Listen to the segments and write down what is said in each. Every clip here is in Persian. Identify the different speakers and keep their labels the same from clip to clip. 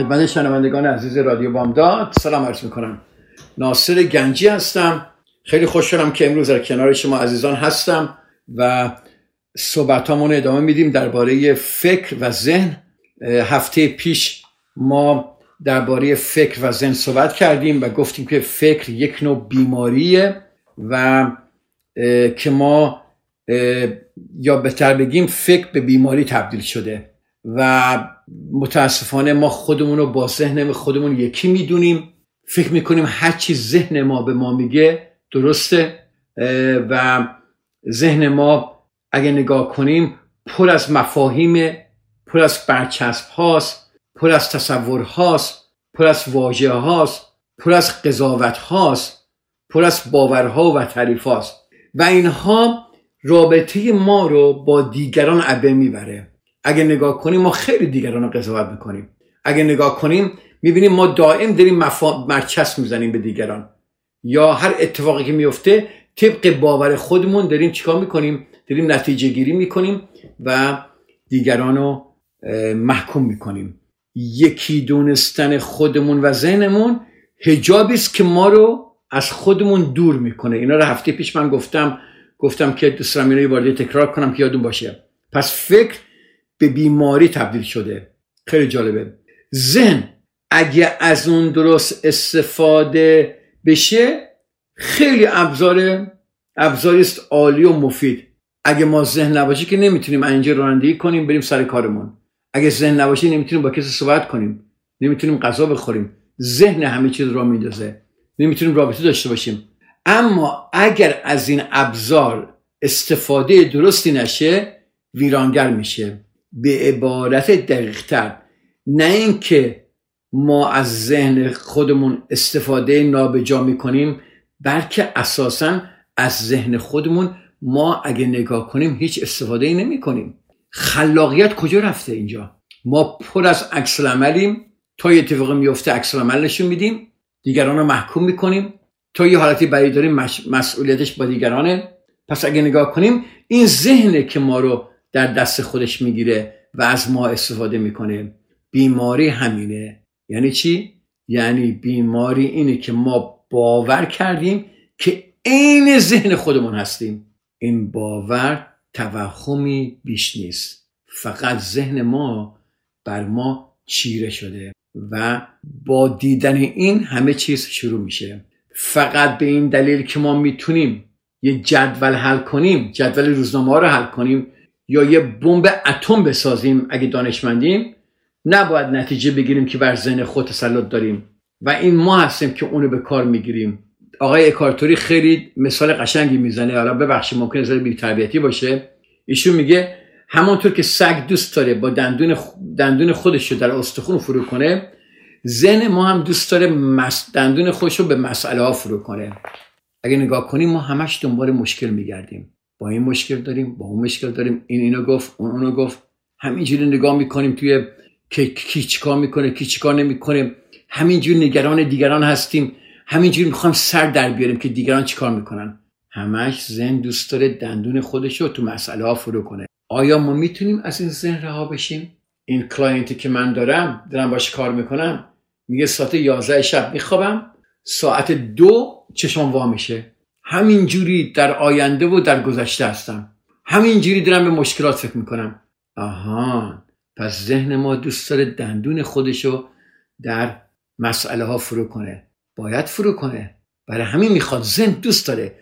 Speaker 1: خدمت شنوندگان عزیز رادیو بامداد. سلام عرض می‌کنم. ناصر گنجی هستم. خیلی خوشحالم که امروز در کنار شما عزیزان هستم و صحبت ادامه میدیم درباره فکر و ذهن. هفته پیش ما درباره فکر و ذهن صحبت کردیم و گفتیم که فکر یک نوع بیماریه و که ما یا بهتر بگیم فکر به بیماری تبدیل شده. و متاسفانه ما خودمون رو با ذهن خودمون یکی می‌دونیم. فکر می‌کنیم هر چی ذهن ما به ما میگه درسته و ذهن ما اگه نگاه کنیم پر از مفاهیم پر از برچسب هاست پر از تصور هاست پر از واژه هاست پر از قضاوت هاست پر از باورها و تعریف هاست. و اینها رابطه ما رو با دیگران عبه می‌بره. اگه نگاه کنیم ما خیلی دیگران رو قضاوت می‌کنیم. اگه نگاه کنیم می‌بینیم ما دائم داریم مفا... مرچس می‌زنیم به دیگران. یا هر اتفاقی که میفته طبق باور خودمون داریم چیکار می‌کنیم؟ داریم نتیجه گیری می‌کنیم و دیگران رو محکوم می‌کنیم. یکی دونستن خودمون و ذهنمون هجابی است که ما رو از خودمون دور می‌کنه. اینا رو هفته پیش من گفتم. گفتم که دوست دارم اینا تکرار کنم که یادون باشه. پس فکر به بیماری تبدیل شده. خیلی جالبه. ذهن اگه از اون درست استفاده بشه خیلی ابزار ابزاری است عالی و مفید. اگه ما ذهن نباشه که نمی‌تونیم اینجا رانندگی کنیم بریم سر کارمون. اگه ذهن نباشه نمی‌تونیم با کسی صحبت کنیم. نمی‌تونیم غذا بخوریم. ذهن همه چیز را میندازه. نمی‌تونیم رابطه داشته باشیم. اما اگر از این ابزار استفاده درستی نشه ویرانگر میشه. به عبارت دقیقتر. نه اینکه ما از ذهن خودمون استفاده نابجا می‌کنیم بلکه اساسا از ذهن خودمون ما اگه نگاه کنیم هیچ استفاده ای نمی کنیم خلاقیت کجا رفته اینجا؟ ما پر از عکس عملیم تا یه اتفاقی میفته عکس عمل نشون میدیم. دیگران رو محکوم می‌کنیم. تا یه حالتی برای داریم مسئولیتش با دیگرانه. پس اگه نگاه کنیم این ذهنه که ما رو در دست خودش می‌گیره و از ما استفاده می‌کنه. بیماری همینه. یعنی چی؟ یعنی بیماری اینه که ما باور کردیم که عین ذهن خودمون هستیم. این باور توهمی بیش نیست. فقط ذهن ما بر ما چیره شده و با دیدن این همه چیز شروع میشه. فقط به این دلیل که ما می‌تونیم یه جدول حل کنیم جدول روزنامه رو حل کنیم یا یه بمب اتم بسازیم اگه دانشمندیم نباید نتیجه بگیریم که بر ذهن خود تسلط داریم. و این ما هستیم که اونو به کار می‌گیریم. آقای اکارتوری خیلی مثال قشنگی می‌زنه. حالا ببخشید ممکن زیر بی تربیتی باشه. ایشون میگه همانطور که سگ دوست داره با دندون دندون خودش رو در استخون فرو کنه ذهن ما هم دوست داره. دندون خودش رو به مسئله ها فرو کنه. اگه نگاه کنیم ما همش دنبال مشکل میگردیم. با این مشکل داریم با اون مشکل داریم. این اینو گفت اون اونو گفت. همینجوری نگاه می‌کنیم توی که کی چیکار می‌کنه کی چیکار نمی‌کنه. همینجوری نگران دیگران هستیم. همینجوری می‌خوایم سر در بیاریم که دیگران چیکار می‌کنن. همش ذهن دوست داره دندون خودش رو تو مسئله ها فرو کنه. آیا ما می‌تونیم از این ذهن رها بشیم؟ این client ی که من دارم دارم باش کار می‌کنم میگه ساعت 11 شب میخوابم ساعت دو چشم وا میشه. همینجوری در آینده و در گذشته هستم. همینجوری دارم به مشکلات فکر می‌کنم. آها پس ذهن ما دوست داره دندون خودشو در مسئله ها فرو کنه. باید فرو کنه. برای همین می‌خواد. ذهن دوست داره.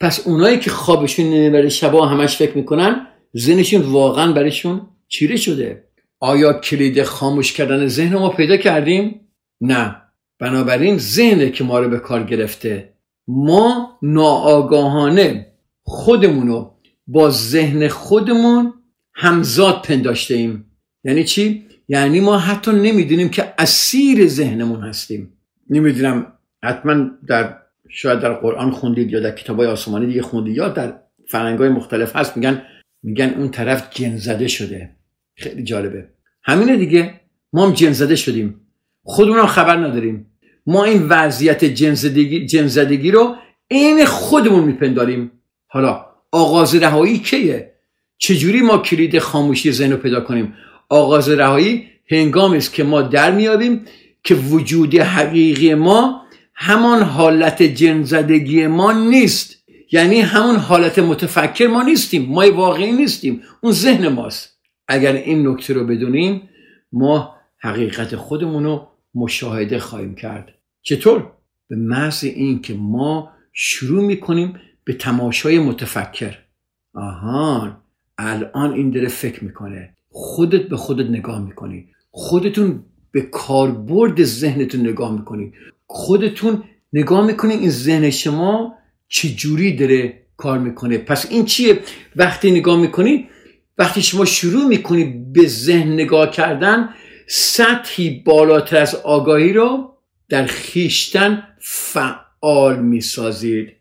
Speaker 1: پس اونایی که خوابشون نمی‌بره شبا همش فکر می‌کنن ذهنشون واقعا برایشون چیره شده. آیا کلید خاموش کردن ذهن ما پیدا کردیم؟ نه. بنابراین ذهنه که ما رو به کار گرفته. ما ناآگاهانه خودمونو با ذهن خودمون همزاد پنداشته ایم یعنی چی؟ یعنی ما حتی نمی‌دونیم که اسیر ذهنمون هستیم. نمی‌دونم حتما در شاید در قرآن خوندید یا در کتاب های آسمانی دیگه خوندید یا در فرنگ مختلف هست. میگن میگن اون طرف جن زده شده. خیلی جالبه. همینه دیگه. ما هم جن زده شدیم. خودمون خبر نداریم. ما این وضعیت جن زدگی رو عین خودمون میپنداریم. حالا آغاز رهایی کیه؟ چجوری ما کلید خاموشی ذهن رو پیدا کنیم؟ آغاز رهایی هنگامی است که ما در میابیم که وجود حقیقی ما همان حالت جنزدگی ما نیست. یعنی همون حالت متفکر ما نیستیم. ما واقعی نیستیم. اون ذهن ماست. اگر این نکته رو بدونیم ما حقیقت خودمون رو مشاهده خواهیم کرد. چطور؟ به محض این که ما شروع می‌کنیم به تماشای متفکر. آهان الان این داره فکر می‌کنه. خودت به خودت نگاه می‌کنی. خودتون به کاربرد ذهنتون نگاه می‌کنی. خودتون نگاه می‌کنی این ذهن شما چجوری داره کار می‌کنه. پس این چیه؟ وقتی نگاه می‌کنی وقتی شما شروع می‌کنی به ذهن نگاه کردن سطحی بالاتر از آگاهی رو در خیشتن فعال می‌سازید.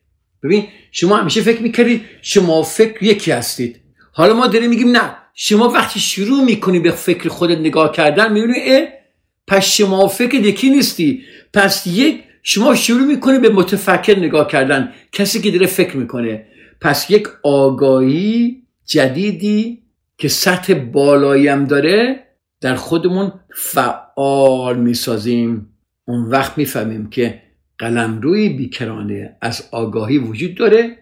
Speaker 1: ببین شما همیشه فکر می‌کردید شما فکر یکی هستید. حالا ما داریم میگیم نه. شما وقتی شروع می‌کنی به فکر خودت نگاه کردن می‌بینی اه پس شما فکر یکی نیستی. پس یک شما شروع می‌کنی به متفکر نگاه کردن. کسی که داره فکر می‌کنه. پس یک آگاهی جدیدی که سطح بالاییم داره در خودمون فعال می‌سازیم. اون وقت می‌فهمیم که قلمروی بیکرانه از آگاهی وجود داره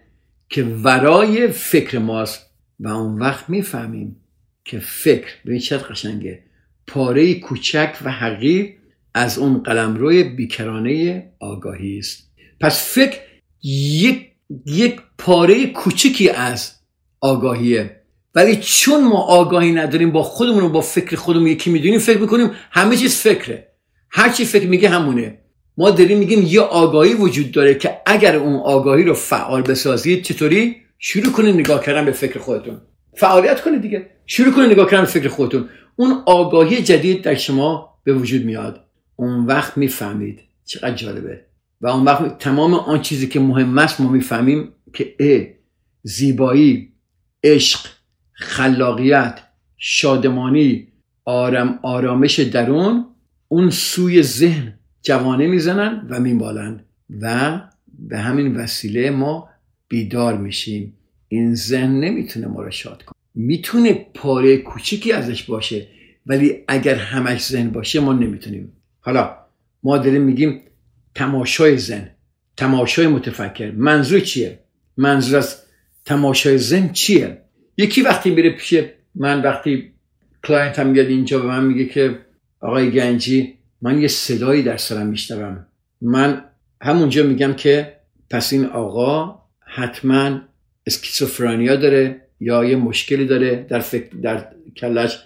Speaker 1: که ورای فکر ماست. و اون وقت می‌فهمیم که فکر به چقدر قشنگه پاره کوچک و حقیر از اون قلمروی بیکرانه آگاهی است. پس فکر یک یک پاره کوچکی از آگاهیه. ولی چون ما آگاهی نداریم با خودمون و با فکر خودمون یکی می‌دونیم فکر می‌کنیم همه چیز فکره. هر چی فکر میگه همونه. ما داریم میگیم یه آگاهی وجود داره که اگر اون آگاهی رو فعال بسازید چطوری؟ شروع کنید نگاه کردن به فکر خودتون. فعالیت کنید دیگه. شروع کنید نگاه کردن به فکر خودتون. اون آگاهی جدید در شما به وجود میاد. اون وقت می‌فهمید چقدر جالبه. و اون وقت تمام آن چیزی که مهم است ما می‌فهمیم که ا زیبایی عشق خلاقیت شادمانی آرام آرامش درون اون سوی ذهن جوانه می‌زنن و میبالند و به همین وسیله ما بیدار میشیم. این ذهن نمی‌تونه ما رو شاد کنه. می‌تونه پاره کوچیکی ازش باشه ولی اگر همش ذهن باشه ما نمی‌تونیم. حالا ما داریم میگیم تماشای ذهن تماشای متفکر. منظور چیه؟ منظور از تماشای ذهن چیه؟ یکی وقتی میره پیش من وقتی client هم میاد اینجا به من میگه که آقای گنجی من یه صدایی در سرم میشنوم. من همونجا میگم که پس این آقا حتما schizophrenia داره یا یه مشکلی داره در فکر در کلش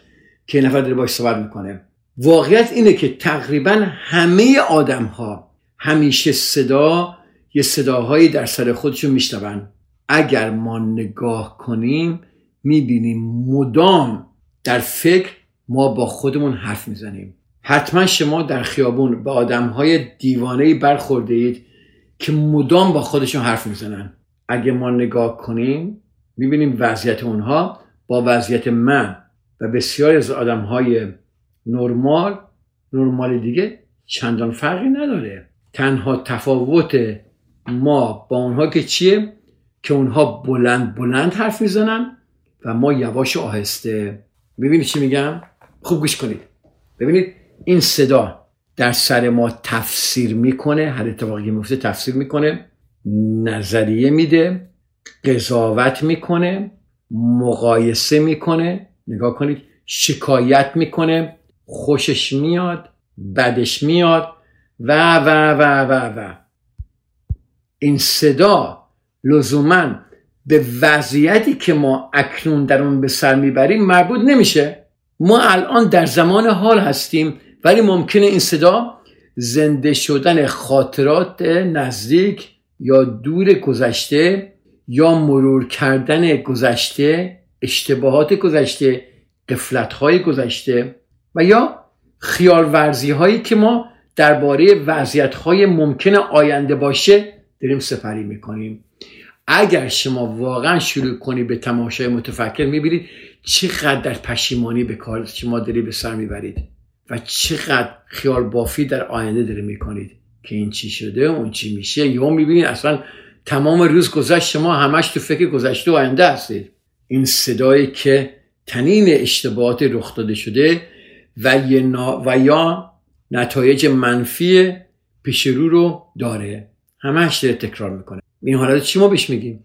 Speaker 1: که نفر داره باش صحبت می‌کنه. واقعیت اینه که تقریبا همه آدم ها همیشه صدا یه صداهایی در سر خودشون میشنون. اگر ما نگاه کنیم می‌بینیم مدام در فکر ما با خودمون حرف می‌زنیم. حتما شما در خیابون به آدم های دیوانه برخورده اید که مدام با خودشون حرف می‌زنن. اگه ما نگاه کنیم می‌بینیم وضعیت اونها با وضعیت من و بسیاری از آدم های نرمال نرمال دیگه چندان فرقی نداره. تنها تفاوت ما با اونها که چیه؟ که اونها بلند بلند حرف می‌زنن و ما یواش آهسته. ببینید چی میگم؟ خوب گوش کنید. ببینید این صدا در سر ما تفسیر می‌کنه هر اتفاقی میفته تفسیر می‌کنه نظریه میده قضاوت می‌کنه مقایسه می‌کنه نگاه کنید شکایت می‌کنه خوشش میاد بدش میاد و و و و و. این صدا لزوما به وضعیتی که ما اکنون در اون به سر می‌بریم مربوط نمیشه. ما الان در زمان حال هستیم ولی ممکنه این صدا زنده شدن خاطرات نزدیک یا دور گذشته یا مرور کردن گذشته اشتباهات گذشته قفلت های گذشته و یا خیال ورزی هایی که ما درباره وضعیت های ممکن آینده باشه داریم سپری می‌کنیم. اگر شما واقعا شروع کنی به تماشای متفکر می‌بینید چقدر در پشیمانی به کار شما داری به سر می‌برید و چقدر خیال بافی در آینده داری می‌کنید که این چی شده اون چی میشه. یا می‌بینید اصلا تمام روز گذشت شما همش تو فکر گذشته و آینده هستید. این صدایی که تنین اشتباهات رخ داده شده و, و یا نتایج منفی پیش رو رو داره. همش داره تکرار می‌کنه. این حالت چی ما بهش میگیم؟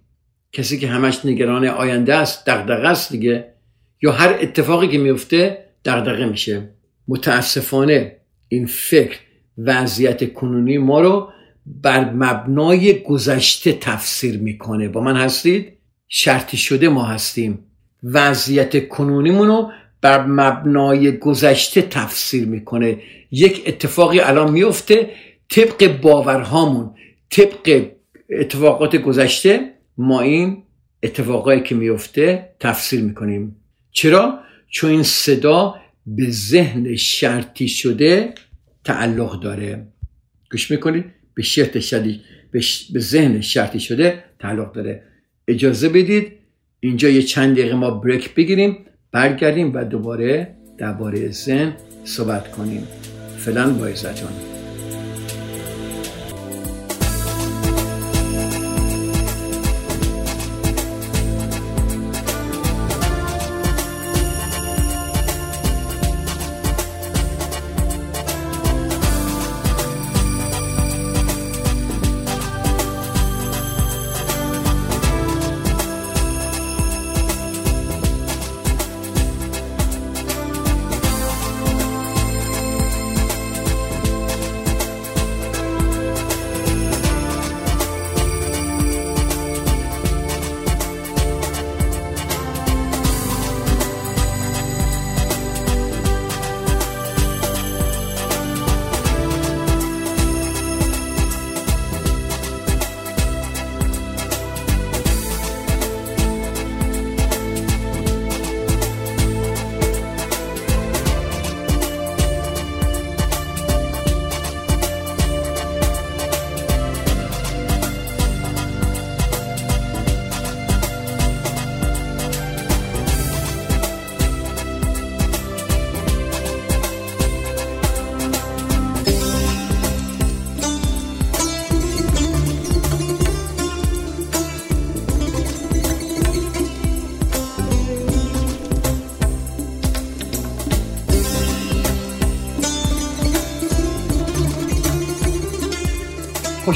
Speaker 1: کسی که همش نگران آینده است دغدغه است دیگه. یا هر اتفاقی که میفته دغدغه میشه. متاسفانه این فکر وضعیت کنونی ما رو بر مبنای گذشته تفسیر می‌کنه. با من هستید؟ شرطی شده ما هستیم. وضعیت کنونیمون رو بر مبنای گذشته تفسیر می‌کنه. یک اتفاقی الان میفته طبق باورهامون طبق اتفاقات گذشته ما این اتفاقایی که میفته تفسیر می‌کنیم. چرا؟ چون این صدا به ذهن شرطی شده تعلق داره. گوش می‌کنید؟ به شرط شدی به ذهن شرطی شده تعلق داره. اجازه بدید اینجا یه چند دقیقه ما بریک بگیریم برگردیم و دوباره درباره ذهن صحبت کنیم. فعلا با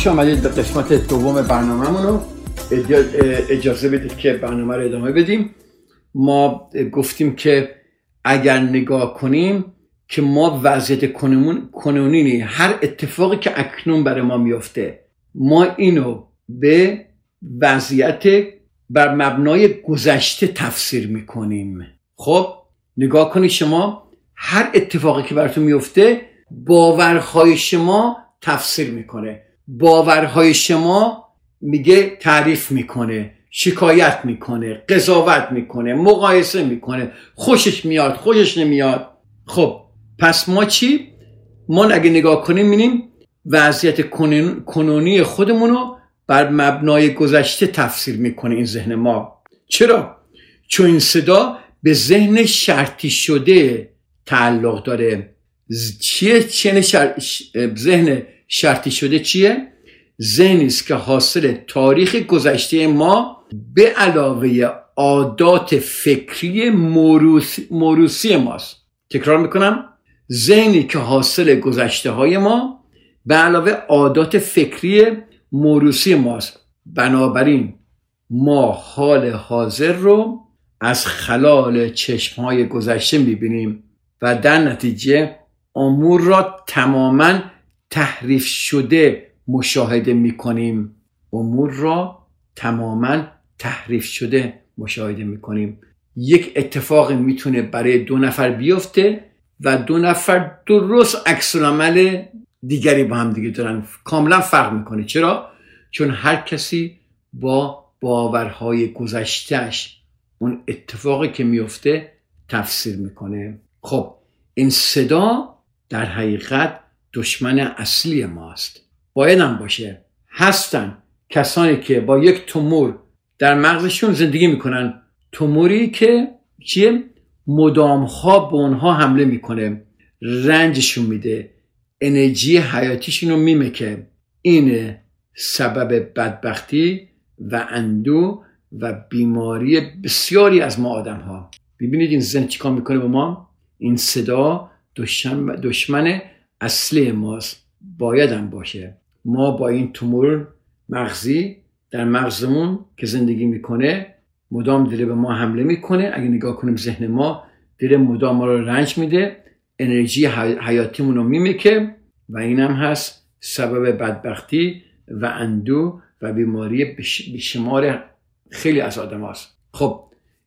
Speaker 1: خوش آمدید به قسمت دوم برنامه اجازه بدید که برنامه رو ادامه بدیم. ما گفتیم که اگر نگاه کنیم که ما وضعیت کنونی هر اتفاقی که اکنون برای ما میفته ما اینو به وضعیت بر مبنای گذشته تفسیر می‌کنیم. خب نگاه کنید شما هر اتفاقی که براتون میفته باورهای شما تفسیر می‌کنه. باورهای شما میگه تعریف می‌کنه شکایت می‌کنه قضاوت می‌کنه مقایسه می‌کنه خوشش میاد خوشش نمیاد. خب پس ما چی؟ ما اگه نگاه کنیم می‌بینیم وضعیت کنونی خودمون رو بر مبنای گذشته تفسیر می‌کنه این ذهن ما. چرا؟ چون این صدا به ذهن شرطی شده تعلق داره. چیه چیه ذهن شرطی شده چیه؟ ذهنی است که حاصل تاریخ گذشته ما به علاوه عادات فکری موروسی ماست. تکرار می‌کنم. ذهنی که حاصل گذشته های ما به علاوه عادات فکری موروسی ماست. بنابراین ما حال حاضر رو از خلال چشم های گذشته می‌بینیم و در نتیجه امور را تماما تحریف شده مشاهده می‌کنیم. امور را تماما تحریف شده مشاهده می‌کنیم. یک اتفاق می‌تونه برای دو نفر بیفته و دو نفر درست عکس عمل دیگری با هم دیگه دارن. کاملا فرق می‌کنه. چرا؟ چون هر کسی با باورهای گذشتهش اون اتفاقی که میفته تفسیر می‌کنه. خب این صدا در حقیقت دشمن اصلی ماست. باید هم باشه. هستن کسانی که با یک تومور در مغزشون زندگی می‌کنن. توموری که چیه؟ مدامها به اونها حمله می‌کنه. رنجشون میده. انرژی حیاتیشون رو میمکه. این سبب بدبختی و اندو و بیماری بسیاری از ما آدم ها ببینید این زن چیکار می‌کنه به ما؟ این صدا دشمن, دشمن اصلی ماست باید هم باشه. ما با این تومور مغزی در مغزمون که زندگی می‌کنه مدام داره به ما حمله می‌کنه. اگه نگاه کنیم ذهن ما داره مدام ما رو رنج میده انرژی حیاتیمون رو میمکه و اینم هست سبب بدبختی و اندو و بیماری بیشمار خیلی از آدم هست. خب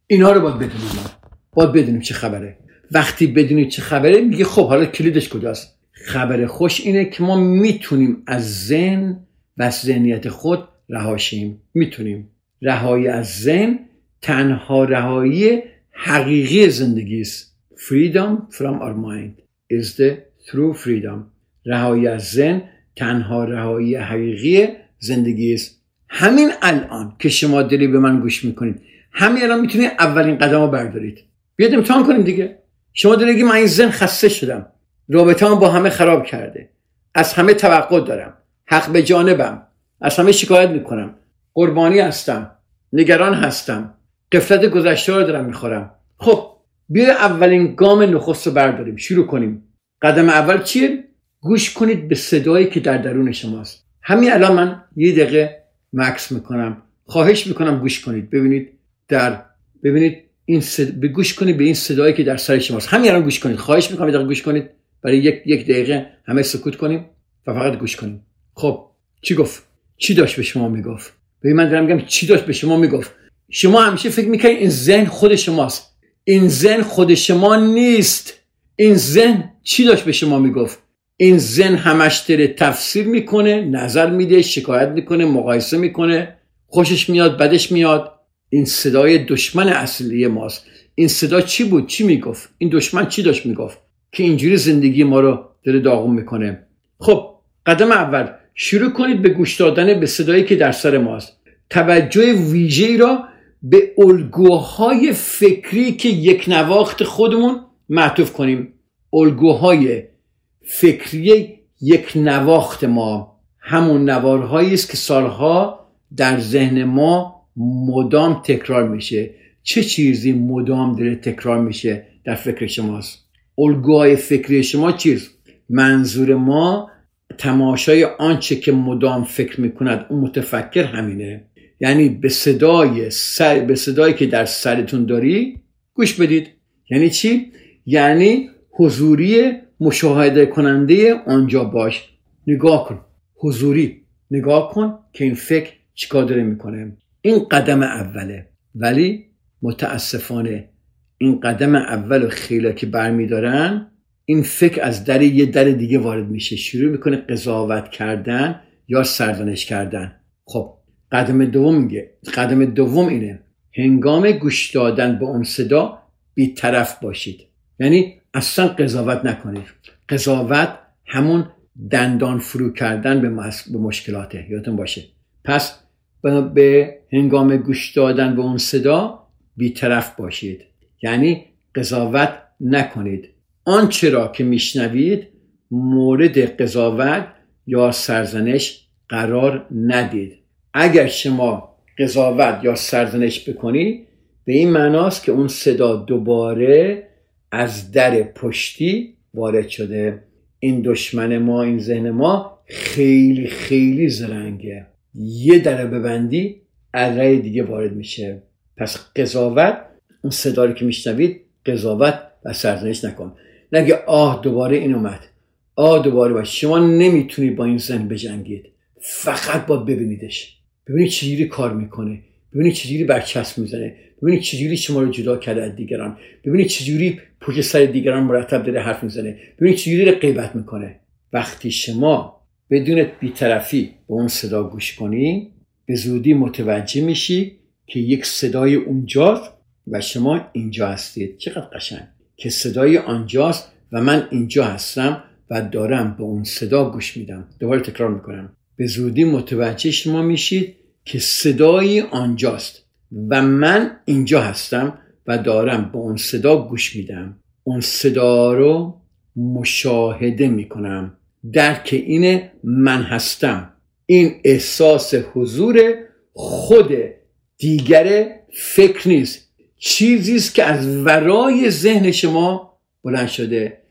Speaker 1: اینا رو باید بدونیم. باید بدونیم چه خبره. وقتی بدونید چه خبره میگه خب حالا کلیدش کجاست؟ خبر خوش اینه که ما می‌تونیم از ذهن و از ذهنیت خود رهاشیم می‌تونیم رهایی از ذهن تنها رهایی حقیقی زندگی است. Freedom from our mind is the true freedom. رهایی از ذهن تنها رهایی حقیقی زندگی است. همین الان که شما دلی به من گوش می‌کنید همین الان می‌تونید اولین قدم رو بردارید. بیاد امتحان کنیم دیگه. شما داری من این زن خسته شدم. رابطه با همه خراب کرده. از همه توقع دارم. حق به جانبم. از همه شکایت می‌کنم. قربانی هستم. نگران هستم. قفلت گذشته رو دارم می‌خورم. خب بیا اولین گام نخست رو برداریم. شروع کنیم. قدم اول چیه؟ گوش کنید به صدایی که در درون شماست. همین الان من یه دقیقه مکس می‌کنم. خواهش می‌کنم گوش کنید. ببینید در ببینید این صد... به گوش کنید به این صدایی که در سر شماست. همین الان گوش کنید. خواهش می‌کنم دقیقه گوش کنید. برای یک یک دقیقه همه سکوت کنیم و فقط گوش کنیم. خب چی گفت؟ چی داشت به شما می‌گفت؟ به من دارم میگم چی داشت به شما می‌گفت. شما همیشه فکر می‌کنید این ذهن خود شماست. این ذهن خود شما نیست. این ذهن چی داشت به شما می‌گفت؟ این ذهن همش داره تفسیر می‌کنه نظر میده شکایت می‌کنه مقایسه می‌کنه. خوشش میاد بدش میاد. این صدای دشمن اصلی ماست. این صدا چی بود؟ چی می‌گفت؟ این دشمن چی داشت می‌گفت؟ که اینجوری زندگی ما رو داره داغون می‌کنه. خب قدم اول شروع کنید به گوش دادن به صدایی که در سر ماست. توجه ویژه را به الگوهای فکری که یک نواخت خودمون معطوف کنیم. الگوهای فکری یک نواخت ما همون نوارهایی است که سالها در ذهن ما مدام تکرار میشه. چه چیزی مدام داره تکرار میشه در فکر شماست؟ الگوهای فکری شما چیز منظور ما تماشای آنچه که مدام فکر می‌کند اون متفکر همینه. یعنی به صدای سر به صدایی که در سرتون داری گوش بدید. یعنی چی؟ یعنی حضوری مشاهده کننده آنجا باش. نگاه کن. حضوری. نگاه کن که این فکر چیکار داره می‌کنه. این قدم اوله. ولی متاسفانه این قدم اول خیلی که برمیدارن این فکر از در یه در دیگه وارد میشه. شروع می‌کنه قضاوت کردن یا سرزنش کردن. خب قدم دوم میگه قدم دوم اینه. هنگام گوش دادن به اون صدا بیطرف باشید. یعنی اصلا قضاوت نکنید. قضاوت همون دندان فرو کردن به, به مشکلاته. یادتون باشه. پس به هنگام گوش دادن به اون صدا بیطرف باشید. یعنی قضاوت نکنید. آنچه را که میشنوید مورد قضاوت یا سرزنش قرار ندید. اگر شما قضاوت یا سرزنش بکنید به این معناست که اون صدا دوباره از در پشتی وارد شده. این دشمن ما این ذهن ما خیلی خیلی زرنگه. یه در ببندی اره دیگه وارد میشه. پس قضاوت اون صدا که میشنوید قضاوت و سرزنش نکن. نگه آه دوباره این اومد. آه دوباره باش. شما نمی‌تونید با این ذهن بجنگید. فقط باید ببینیدش. ببینید چجوری کار می‌کنه. ببینید چجوری برچسب می‌زنه. ببینید چجوری شما رو جدا کرده از دیگران. ببینید چجوری پشت سر دیگران مرتب داره حرف می‌زنه. ببینید چجوری غیبت می‌کنه. وقتی شما بدون بیطرفی به اون صدا گوش کنی به زودی متوجه میشی که یک صدای اونجاست و شما اینجا هستید. چقدر قشنگ. که صدای آنجاست و من اینجا هستم و دارم به اون صدا گوش میدم. دوباره تکرار می‌کنم. به زودی متوجه شما میشید که صدای آنجاست و من اینجا هستم و دارم به اون صدا گوش میدم. اون صدا رو مشاهده می‌کنم. درک اینه من هستم. این احساس حضور خود دیگر فکر نیست. چیزی است که از ورای ذهن شما بلند شده.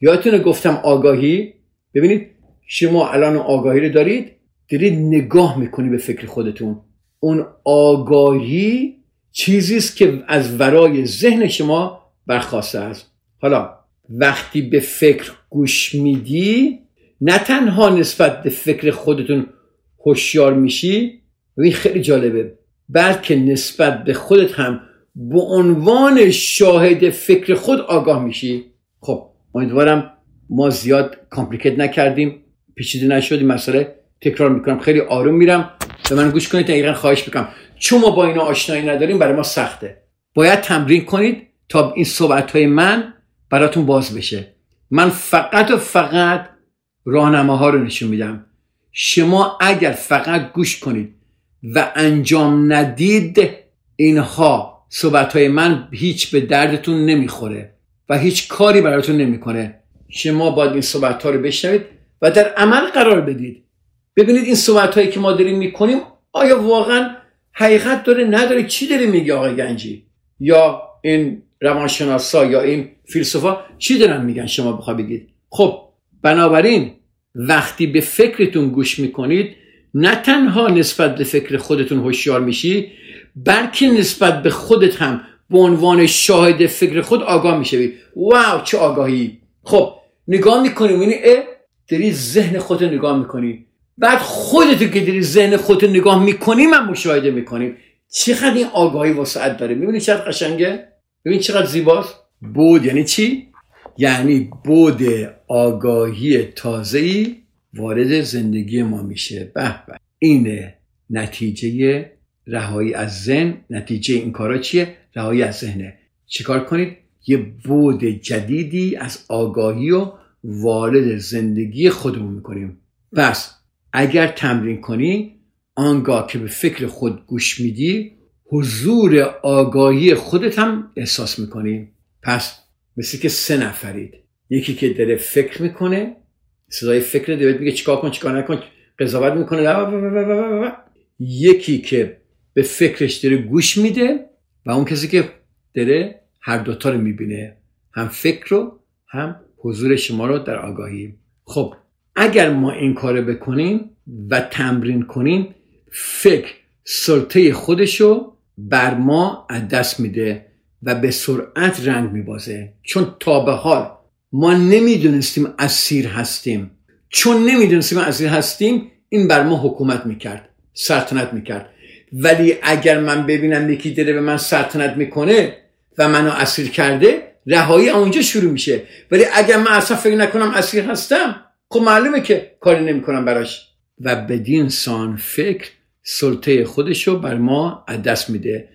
Speaker 1: یادتونه گفتم آگاهی؟ ببینید شما الان آگاهی رو دارید دارید نگاه می‌کنی به فکر خودتون. اون آگاهی چیزی است که از ورای ذهن شما برخواسته است. حالا وقتی به فکر گوش میدی نه تنها نسبت به فکر خودتون هوشیار میشی و این خیلی جالبه بلکه نسبت به خودت هم به عنوان شاهد فکر خود آگاه میشی؟ خب امیدوارم ما زیاد کامپلیکیت نکردیم پیچیده نشدیم مسئله تکرار می‌کنم. خیلی آروم میرم. به من گوش کنید دقیقا خواهش می‌کنم. چون ما با اینا آشنایی نداریم برای ما سخته. باید تمرین کنید تا این صحبت های من براتون باز بشه. من فقط و فقط راهنماها رو نشون میدم. شما اگر فقط گوش کنید و انجام ندید اینها صحبت های من هیچ به دردتون نمی‌خوره و هیچ کاری براتون نمی‌کنه. شما باید این صحبت ها رو بشنوید و در عمل قرار بدید. ببینید این صحبت هایی که ما داریم می‌کنیم آیا واقعا حقیقت داره نداره؟ چی داره میگه آقای گنجی؟ یا این روانشناسا یا این فیلسوفا چی دارن میگن شما بخوا بگید؟ خب بنابراین وقتی به فکرتون گوش می‌کنید نه تنها نسبت به فکر خودتون هوشیار میشی بلکه نسبت به خودت هم به عنوان شاهد فکر خود آگاه می‌شوی. واو چه آگاهی. خب نگاه می‌کنی می‌بینی اه داری ذهن خودت نگاه می‌کنی. بعد خودت که داری ذهن خودت نگاه می‌کنی من مشاهده می‌کنیم چقدر این آگاهی وسعت داره؟ می‌بینی چقدر قشنگه؟ ببین چقدر زیباست؟ بود. یعنی چی؟ یعنی بود آگاهی تازه‌ای وارد زندگی ما میشه. به به. اینه نتیجه رهایی از ذهن نتیجه این کارا چیه؟ رهایی از ذهنه. چیکار کنید؟ یه بود جدیدی از آگاهی و وارد زندگی خودمون می‌کنیم. پس اگر تمرین کنی آنگاه که به فکر خود گوش میدی حضور آگاهی خودت هم احساس می‌کنی. پس مثل که سه نفرید. یکی که داره فکر می‌کنه صدای فکر داره میگه چیکار کن چیکار نکن قضاوت می‌کنه. یکی که به فکرش داره گوش میده و اون کسی که داره هر دوتا رو می‌بینه هم فکر رو هم حضور شما رو در آگاهی. خب اگر ما این کار بکنیم و تمرین کنیم فکر سلطه خودشو بر ما از دست میده و به سرعت رنگ میبازه. چون تا به حال ما نمی‌دونستیم اسیر هستیم. چون نمی‌دونستیم اسیر هستیم این بر ما حکومت می‌کرد سلطنت می‌کرد. ولی اگر من ببینم یکی داره به من سلطنت می‌کنه و منو اسیر کرده رهایی اونجا شروع میشه. ولی اگر من اصلا فکر نکنم اسیر هستم خب معلومه که کاری نمی‌کنم براش. و بدین سان فکر سلطه خودشو بر ما از دست میده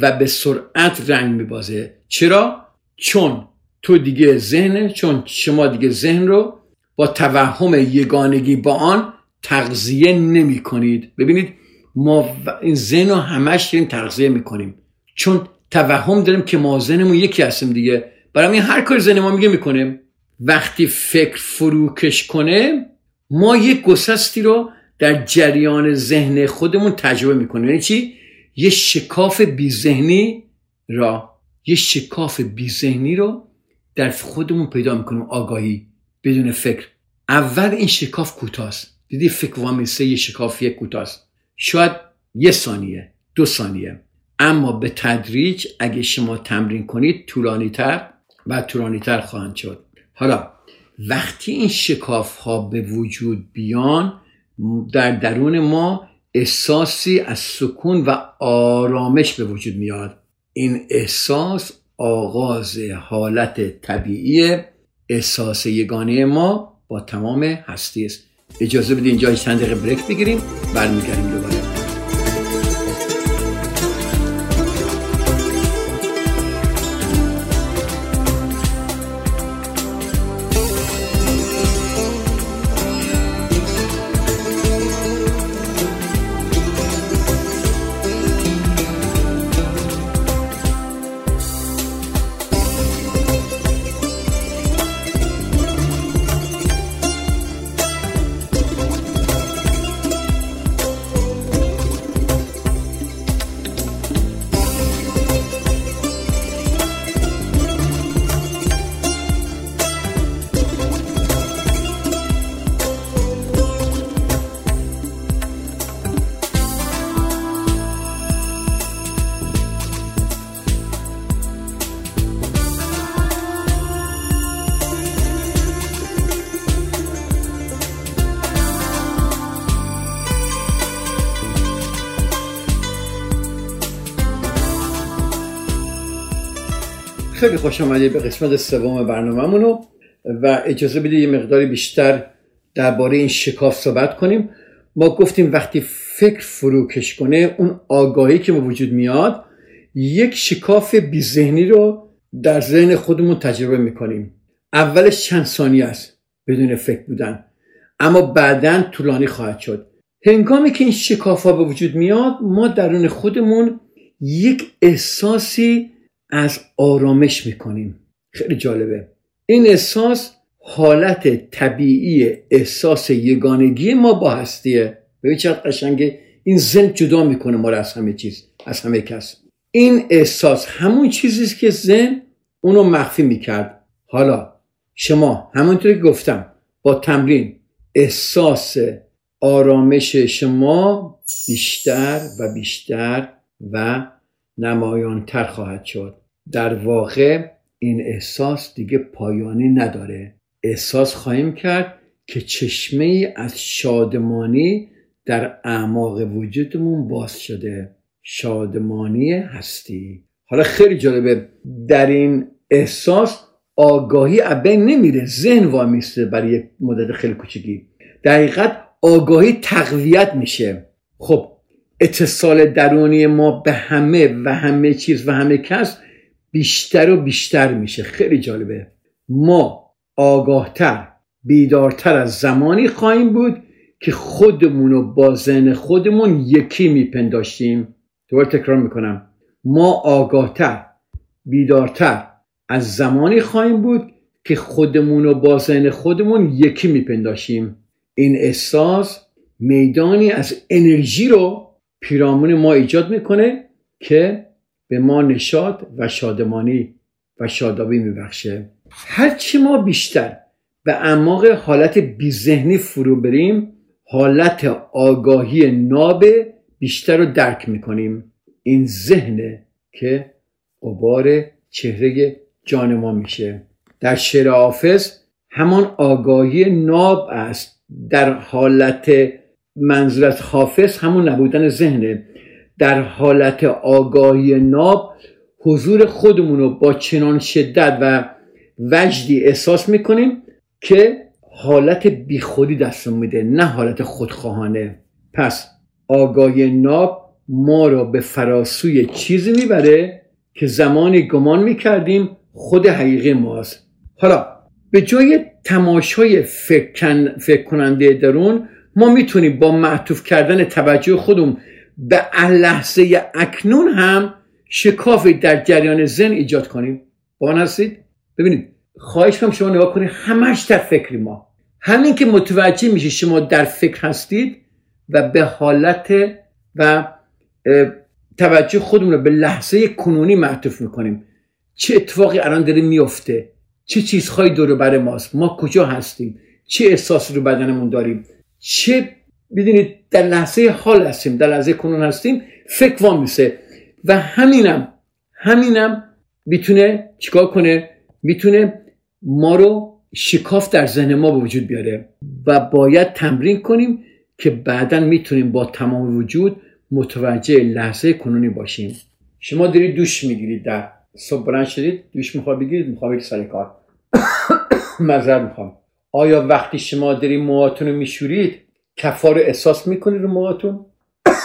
Speaker 1: و به سرعت رنگ میبازه. چرا؟ چون تو دیگه ذهن چون شما دیگه ذهن رو با توهم یگانگی با آن تغذیه نمی کنید ببینید ما این ذهن رو همش داریم تغذیه می‌کنیم. چون توهم داریم که ما ذهنمون یکی هستیم دیگه. برای این هر کار ذهن ما میگه می‌کنیم. وقتی فکر فروکش کنه ما یک گسستی رو در جریان ذهن خودمون تجربه می‌کنیم. یعنی چی؟ یه شکاف بیذهنی را یه شکاف بیذهنی رو در خودمون پیدا می‌کنیم آگاهی بدون فکر. اول این شکاف کوتاست دیدی فکر وامیسه یه شکاف یک کوتاست شاید یه ثانیه دو ثانیه. اما به تدریج اگه شما تمرین کنید طولانی تر و طولانی تر خواهند شد. حالا وقتی این شکاف ها به وجود بیان در درون ما احساسی از سکون و آرامش به وجود میاد. این احساس آغاز حالت طبیعی احساس یگانه ما با تمام هستی است. اجازه بدید اینجا چند دقیقه بریک بگیریم برمیگردیم دوباره. خیلی خوش آمدید به قسمت سوم برنامه‌مونو و اجازه بدید یه مقداری بیشتر درباره این شکاف صحبت کنیم. ما گفتیم وقتی فکر فروکش کنه اون آگاهی که به وجود میاد یک شکاف بیذهنی رو در ذهن خودمون تجربه می‌کنیم. اولش چند ثانیه است بدون فکر بودن اما بعدا طولانی خواهد شد. هنگامی که این شکاف ها به وجود میاد ما درون خودمون یک احساسی از آرامش می‌کنیم. خیلی جالبه. این احساس حالت طبیعی احساس یگانگی ما با هستیه. ببین چقدر قشنگه. این زن جدا می‌کنه ما رو از همه چیز از همه کس. این احساس همون چیزی که زن اونو مخفی می‌کرد. حالا شما همونطور که گفتم با تمرین احساس آرامش شما بیشتر و بیشتر و نمایانتر خواهد شد. در واقع این احساس دیگه پایانی نداره. احساس خواهیم کرد که چشمه ای از شادمانی در اعماق وجودمون باز شده. شادمانی هستی. حالا خیلی جالبه در این احساس آگاهی ابین نمیره ذهن وامیسته برای یک مدت خیلی کوچکی دقیقت آگاهی تقویت میشه. خب اتصال درونی ما به همه و همه چیز و همه کس بیشتر و بیشتر میشه. خیلی جالبه. ما آگاهتر بیدارتر از زمانی خواهیم بود که خودمون رو با ذهن خودمون یکی میپنداشتیم. دوباره تکرار می‌کنم. ما آگاهتر بیدارتر از زمانی خواهیم بود که خودمون رو با ذهن خودمون یکی میپنداشیم این احساس میدانی از انرژی رو پیرامون ما ایجاد می‌کنه که به ما نشاد و شادمانی و شادابی میبخشه. هرچی ما بیشتر به اعماق حالت بیذهنی فرو بریم حالت آگاهی ناب بیشتر رو درک می‌کنیم. این ذهنه که قبار چهره جان ما میشه. در شعر حافظ همان آگاهی ناب است. در حالت منظورت حافظ همون نبودن ذهنه. در حالت آگاهی ناب حضور خودمون رو با چنان شدت و وجدی احساس می‌کنیم که حالت بیخودی دستمون میده نه حالت خودخواهانه. پس آگاهی ناب ما را به فراسوی چیزی می‌بره که زمانی گمان می‌کردیم خود حقیقی ماست. حالا به جای تماشای فکر, فکر کننده درون ما می‌تونیم با معطوف کردن توجه خودمون به لحظه اکنون هم شکافی در جریان زن ایجاد کنیم. با من هستید؟ ببینید خواهش کنم شما نگاه کنید همش در فکری ما. همین که متوجه میشه شما در فکر هستید و به حالت و توجه خودمون رو به لحظه کنونی معطوف می‌کنیم. چه اتفاقی الان داره میفته چه چیزهایی دور بر ماست؟ ما کجا هستیم؟ چه احساسی رو بدنمون داریم؟ چه بدونید در لحظه حال هستیم در لحظه کنون هستیم فکر وام میسه و همینم همینم می‌تونه چیکار کنه؟ می‌تونه ما رو شکاف در ذهن ما به وجود بیاره و باید تمرین کنیم که بعدا می‌تونیم با تمام وجود متوجه لحظه کنونی باشیم. شما دارید دوش می‌گیرید در صبح بلند شدید دوش می‌خواد بگیرید می‌خواد سر کار. مذر می‌خوام. آیا وقتی شما دارید موهاتون رو میشورید کفار احساس می‌کنید رو موهاتون؟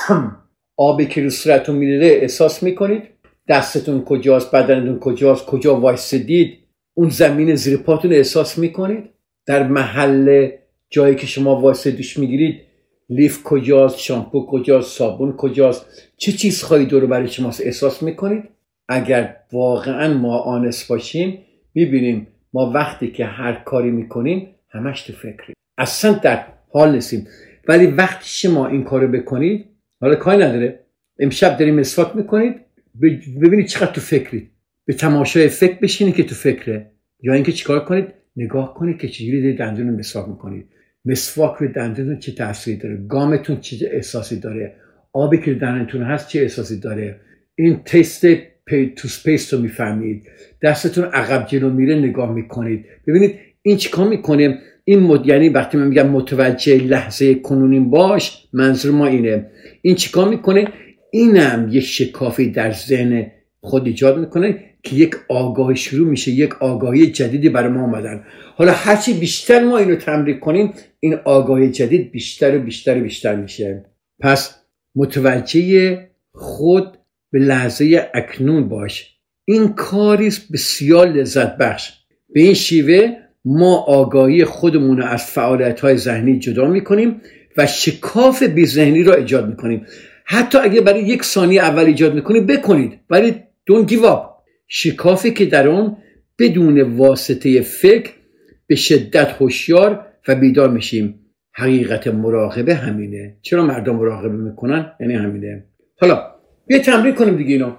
Speaker 1: آبی که رو صورتتون میریده احساس می‌کنید؟ دستتون کجاست؟ بدنتون کجاست؟ کجا وایسدید اون زمین زیر پاتون احساس می‌کنید؟ در محل جایی که شما واسه دوش می‌گیرید لیف کجاست؟ شامپو کجاست؟ صابون کجاست؟ چه چیزهایی دور برای شما احساس می‌کنید؟ اگر واقعا ما آنس باشیم می‌بینیم ما وقتی که هر کاری می‌کنیم همش تو فکریم. اصلا در حال نیستیم. ولی وقتی شما این کارو بکنید حالا کاری نداره. امشب داریم مسواک می‌کنید ببینید چقدر تو فکرید. به تماشای فکر بشینید که تو فکره. یا اینکه چیکار کنید؟ نگاه کنید که چجوری دندون رو مسواک می‌کنید. مسواک رو دندون چه تاثیری داره؟ gum تون چه احساسی داره؟ آبی که دندونتون هست چه احساسی داره؟ این taste toothpaste رو می‌فهمید. دستتون عقب جلو میره نگاه می‌کنید. ببینید این چیکار می‌کنه؟ این مد... یعنی وقتی من میگم متوجه لحظه کنونی باش منظور ما اینه. این چیکار می‌کنه؟ اینم یک شکافی در ذهن خود ایجاد می‌کنه که یک آگاهی شروع میشه یک آگاهی جدیدی برای ما آمدن حالا هرچی بیشتر ما اینو تمرین کنیم این آگاهی جدید بیشتر و بیشتر و بیشتر میشه. پس متوجه خود به لحظه اکنون باش. این کاری بسیار لذت بخش. به این شیوه ما آگاهی خودمون رو از فعالیت های ذهنی جدا می‌کنیم و شکاف بی ذهنی را ایجاد می‌کنیم. حتی اگه برای یک ثانیه اول ایجاد می‌کنید بکنید. ولی دون گیواب شکافی که در آن بدون واسطه فکر به شدت هوشیار و بیدار میشیم. حقیقت مراقبه همینه. چرا مردم مراقبه می‌کنن؟ یعنی همینه. حالا بیا تمرین کنیم دیگه اینو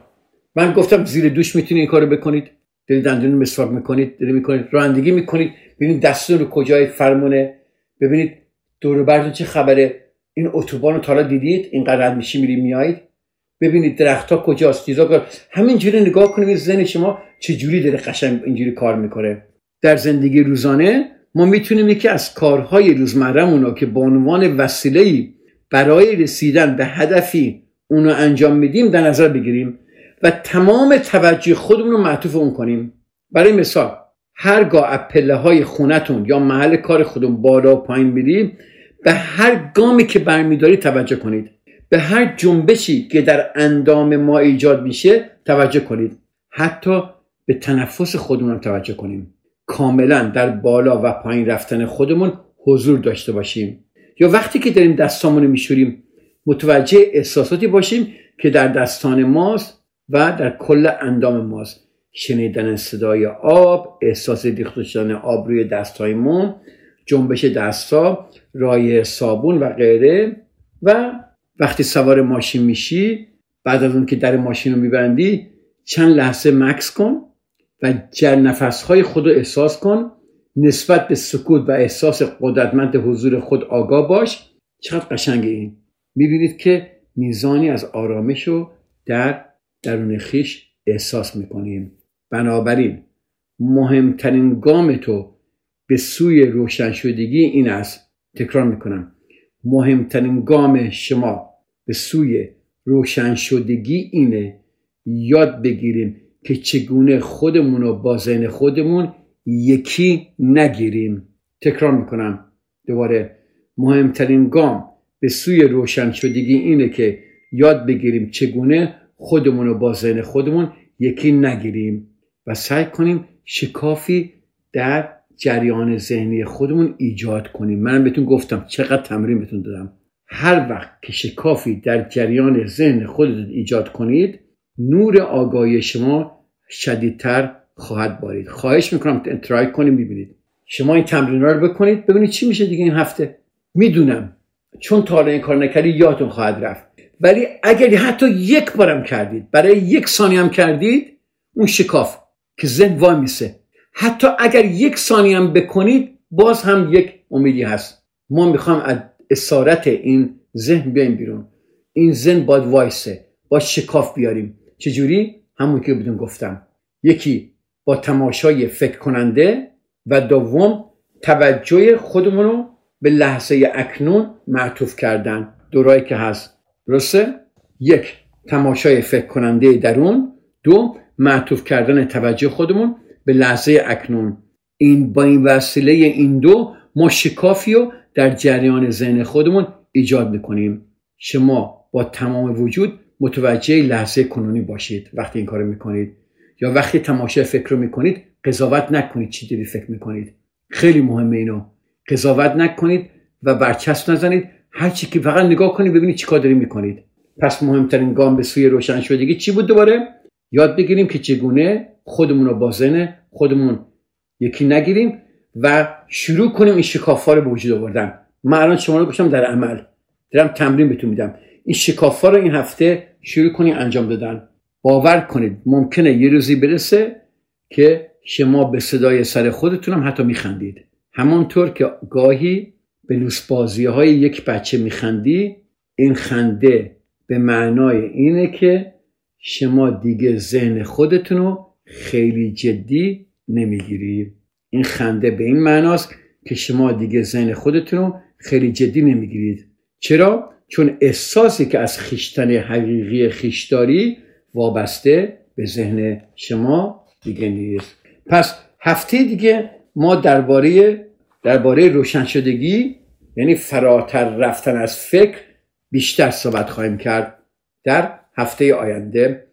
Speaker 1: من گفتم زیر دوش می‌تونید این کارو بکنید. دارید دندون مسواک می‌کنید دارید می‌کنید رانندگی می‌کنید ببینید دستتون رو کجای فرمونه ببینید دور براتون چه خبره. این اتوبان رو تا دیدید؟ اینقدر رد میشی میری میایید ببینید درخت ها کجاست چیزا همینجوری نگاه کنید زن شما چه جوری داره قشنگ اینجوری کار می‌کنه. در زندگی روزانه ما می‌تونیم یکی از کارهای روزمرهمون رو که به عنوان وسیله برای رسیدن به هدفی اونو انجام میدیم در نظر بگیریم. و تمام توجه خودمون رو معطوف اون کنیم. برای مثال هرگاه از پله های خونتون یا محل کار خودمون بالا و پایین میریم به هر گامی که برمیداری توجه کنید. به هر جنبشی که در اندام ما ایجاد میشه توجه کنید. حتی به تنفس خودمون توجه کنیم. کاملا در بالا و پایین رفتن خودمون حضور داشته باشیم. یا وقتی که داریم دستامون میشوریم متوجه احساساتی باشیم که در دستان ماست و در کل اندام ماست. شنیدن صدای آب احساس ریخته شدن آب روی دستهایمون جنبش دستا رای صابون و غیره. و وقتی سوار ماشین میشی بعد از اون که در ماشین رو میبندی چند لحظه مکس کن و جر نفسهای خود رو احساس کن. نسبت به سکوت و احساس قدرتمند حضور خود آگاه باش. چقدر قشنگه این. می‌بینید که میزانی از آرامش رو در درون خیش احساس می‌کنیم. بنابراین مهمترین گام تو به سوی روشن شدگی این است. تکرار می‌کنم. مهمترین گام شما به سوی روشن شدگی اینه. یاد بگیریم که چگونه خودمون رو با ذهن خودمون یکی نگیریم. تکرار می‌کنم. دوباره مهمترین گام به سوی روشن شدگی اینه که یاد بگیریم چگونه خودمون رو با ذهن خودمون یکی نگیریم و سعی کنیم شکافی در جریان ذهنی خودمون ایجاد کنیم. من بهتون گفتم چقدر تمرین بهتون دادم. هر وقت که شکافی در جریان ذهن خودتون ایجاد کنید نور آگاهی شما شدیدتر خواهد بارید. خواهش می‌کنم ترای کنیم ببینید. شما این تمرین رو بکنید ببینید چی میشه دیگه این هفته. می‌دونم چون تا این کار نکردی یادتون خواهد رفت. ولی اگر حتی یک بارم کردید برای یک ثانیه هم کردید اون شکاف که ذهن وای میسه. حتی اگر یک ثانیه هم بکنید باز هم یک امیدی هست. ما می‌خوام از اسارت این ذهن بیایم بیرون. این ذهن باید وایسه با شکاف بیاریم. چجوری؟ همون که بدون گفتم. یکی با تماشای فکر کننده و دوم توجه خودمون رو به لحظه اکنون معطوف کردن. دورایی که هست. درسته؟ یک تماشای فکر کننده درون. دو معطوف کردن توجه خودمون به لحظه اکنون. این با این وسیله این دو ما شکافی رو در جریان ذهن خودمون ایجاد می‌کنیم. شما با تمام وجود متوجه لحظه کنونی باشید وقتی این کارو می‌کنید. یا وقتی تماشای فکر رو می‌کنید قضاوت نکنید چی داری فکر می‌کنید. خیلی مهمه اینو. قضاوت نکنید و برچسب نزنید هر چی که فقط نگاه کنید ببینید چیکار دارید می‌کنید. پس مهمترین گام به سوی روشن شدگی چی بود دوباره؟ یاد بگیریم که چگونه خودمون رو با خودمون یکی نگیریم و شروع کنیم این شکافا رو به وجود آوردن. من الان شما رو گفتم در عمل. دارم تمرین بهتون میدم. این شکافا رو این هفته شروع کنید انجام دادن. باور کنید ممکنه یه روزی برسه که شما به صدای سر خودتون هم حتی میخندید. همانطور که گاهی به لوسبازی های یک بچه میخندی این خنده به معنای اینه که شما دیگه ذهن خودتون رو خیلی جدی نمی‌گیری. این خنده به این معناست که شما دیگه ذهن خودتون رو خیلی جدی نمی‌گیرید. چرا؟ چون احساسی که از خیشتن حقیقی خیش داری وابسته به ذهن شما دیگه نیست. پس هفته دیگه ما درباره درباره روشن شدگی یعنی فراتر رفتن از فکر بیشتر صحبت خواهیم کرد در هفته آینده.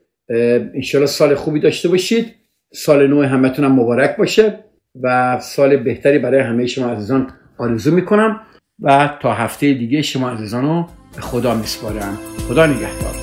Speaker 1: انشالله سال خوبی داشته باشید. سال نو همتون هم مبارک باشه و سال بهتری برای همه شما عزیزان آرزو می‌کنم و تا هفته دیگه شما عزیزان رو به خدا میسپارم. خدا نگهدار.